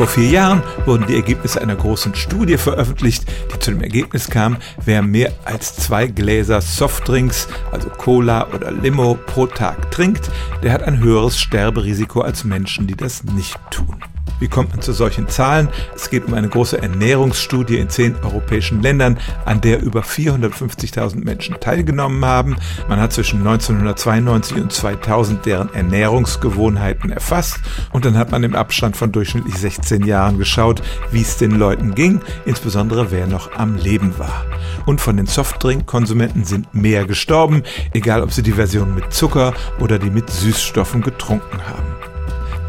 Vor vier Jahren wurden die Ergebnisse einer großen Studie veröffentlicht, die zu dem Ergebnis kam, wer mehr als zwei Gläser Softdrinks, also Cola oder Limo pro Tag trinkt, der hat ein höheres Sterberisiko als Menschen, die das nicht tun. Wie kommt man zu solchen Zahlen? Es geht um eine große Ernährungsstudie in zehn europäischen Ländern, an der über 450.000 Menschen teilgenommen haben. Man hat zwischen 1992 und 2000 deren Ernährungsgewohnheiten erfasst und dann hat man im Abstand von durchschnittlich 16 Jahren geschaut, wie es den Leuten ging, insbesondere wer noch am Leben war. Und von den Softdrink-Konsumenten sind mehr gestorben, egal ob sie die Version mit Zucker oder die mit Süßstoffen getrunken haben.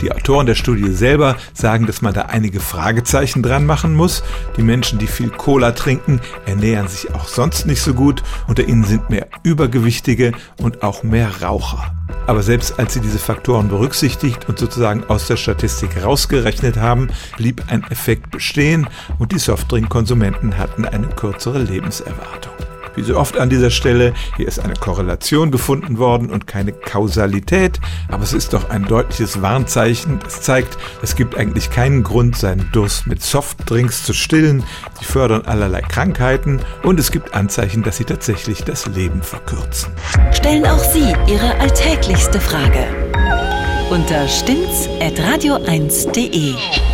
Die Autoren der Studie selber sagen, dass man da einige Fragezeichen dran machen muss. Die Menschen, die viel Cola trinken, ernähren sich auch sonst nicht so gut. Unter ihnen sind mehr Übergewichtige und auch mehr Raucher. Aber selbst als sie diese Faktoren berücksichtigt und sozusagen aus der Statistik rausgerechnet haben, blieb ein Effekt bestehen und die Softdrink-Konsumenten hatten eine kürzere Lebenserwartung. Wie so oft an dieser Stelle, hier ist eine Korrelation gefunden worden und keine Kausalität, aber es ist doch ein deutliches Warnzeichen. Das zeigt, es gibt eigentlich keinen Grund, seinen Durst mit Softdrinks zu stillen. Sie fördern allerlei Krankheiten und es gibt Anzeichen, dass sie tatsächlich das Leben verkürzen. Stellen auch Sie Ihre alltäglichste Frage unter stimmt's at radio1.de.